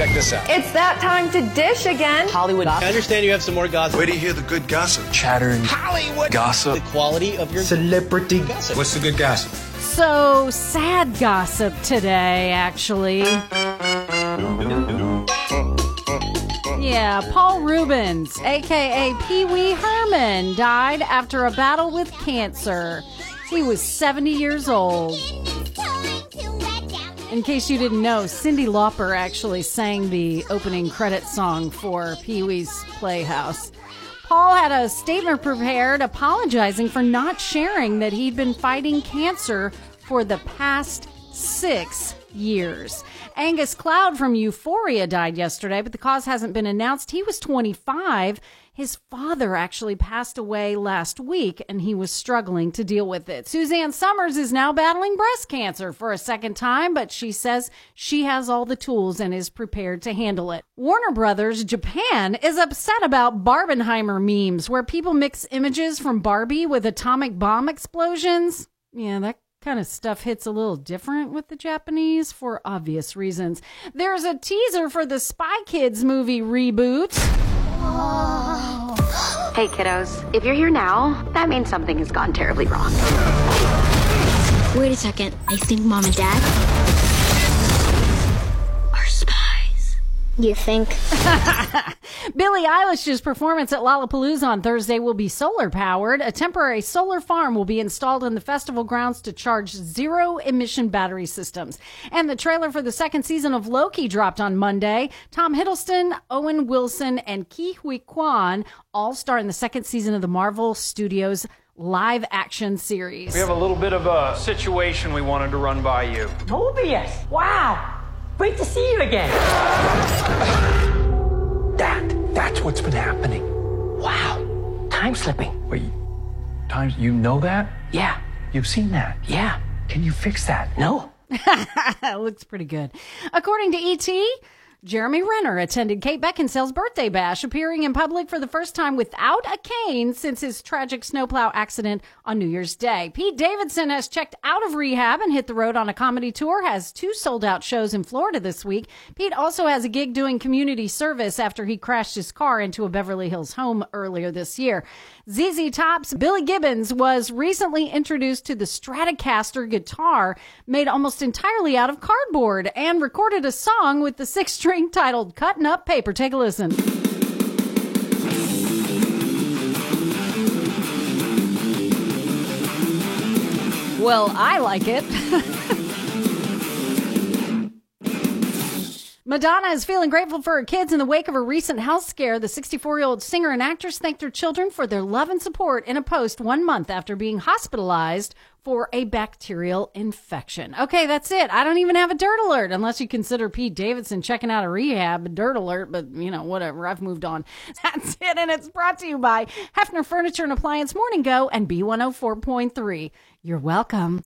Check this out. It's that time to dish again. Hollywood gossip. I understand you have some more gossip. Where do you hear the good gossip? Chattering. Hollywood Gossip. The quality of your Celebrity gossip. What's the good gossip? So, sad gossip today, actually. Yeah, Paul Reubens, aka Pee Wee Herman, died after a battle with cancer. He was 70 years old. In case you didn't know, Cyndi Lauper actually sang the opening credit song for Pee Wee's Playhouse. Paul had a statement prepared apologizing for not sharing that he'd been fighting cancer for the past six years. Angus Cloud from Euphoria died yesterday, but the cause hasn't been announced. He was 25. His father actually passed away last week and he was struggling to deal with it. Suzanne Somers is now battling breast cancer for a second time, but she says she has all the tools and is prepared to handle it. Warner Brothers Japan is upset about Barbenheimer memes where people mix images from Barbie with atomic bomb explosions. Yeah, that kind of stuff hits a little different with the Japanese for obvious reasons. There's a teaser for the Spy Kids movie reboot. Hey, kiddos. If you're here now, that means something has gone terribly wrong. Wait a second. I think mom and dad You think? Billie Eilish's performance at Lollapalooza on Thursday will be solar powered. A temporary solar farm will be installed in the festival grounds to charge zero emission battery systems. And the trailer for the second season of Loki dropped on Monday. Tom Hiddleston, Owen Wilson, and Ke Huy Quan all star in the second season of the Marvel Studios live action series. We have a little bit of a situation we wanted to run by you. Tobias! Wow! Great to see you again. That, that's what's been happening. Wow. Time slipping. Wait, times, you know that? Yeah. You've seen that? Yeah. Can you fix that? No. looks pretty good. According to ET, Jeremy Renner attended Kate Beckinsale's birthday bash, appearing in public for the first time without a cane since his tragic snowplow accident on New Year's Day. Pete Davidson has checked out of rehab and hit the road on a comedy tour, has two sold out shows in Florida this week. Pete also has a gig doing community service after he crashed his car into a Beverly Hills home earlier this year. ZZ Top's Billy Gibbons was recently introduced to the Stratocaster guitar made almost entirely out of cardboard and recorded a song with the six string titled Cutting Up Paper. Take a listen. Well, I like it. Madonna is feeling grateful for her kids in the wake of a recent health scare. The 64 year old singer and actress thanked her children for their love and support in a post one month after being hospitalized for a bacterial infection. Okay, that's it. I don't even have a dirt alert unless you consider Pete Davidson checking out a rehab a dirt alert, but you know, whatever. I've moved on. That's it. And it's brought to you by Hefner Furniture and Appliance Morning Go and B104.3. You're welcome.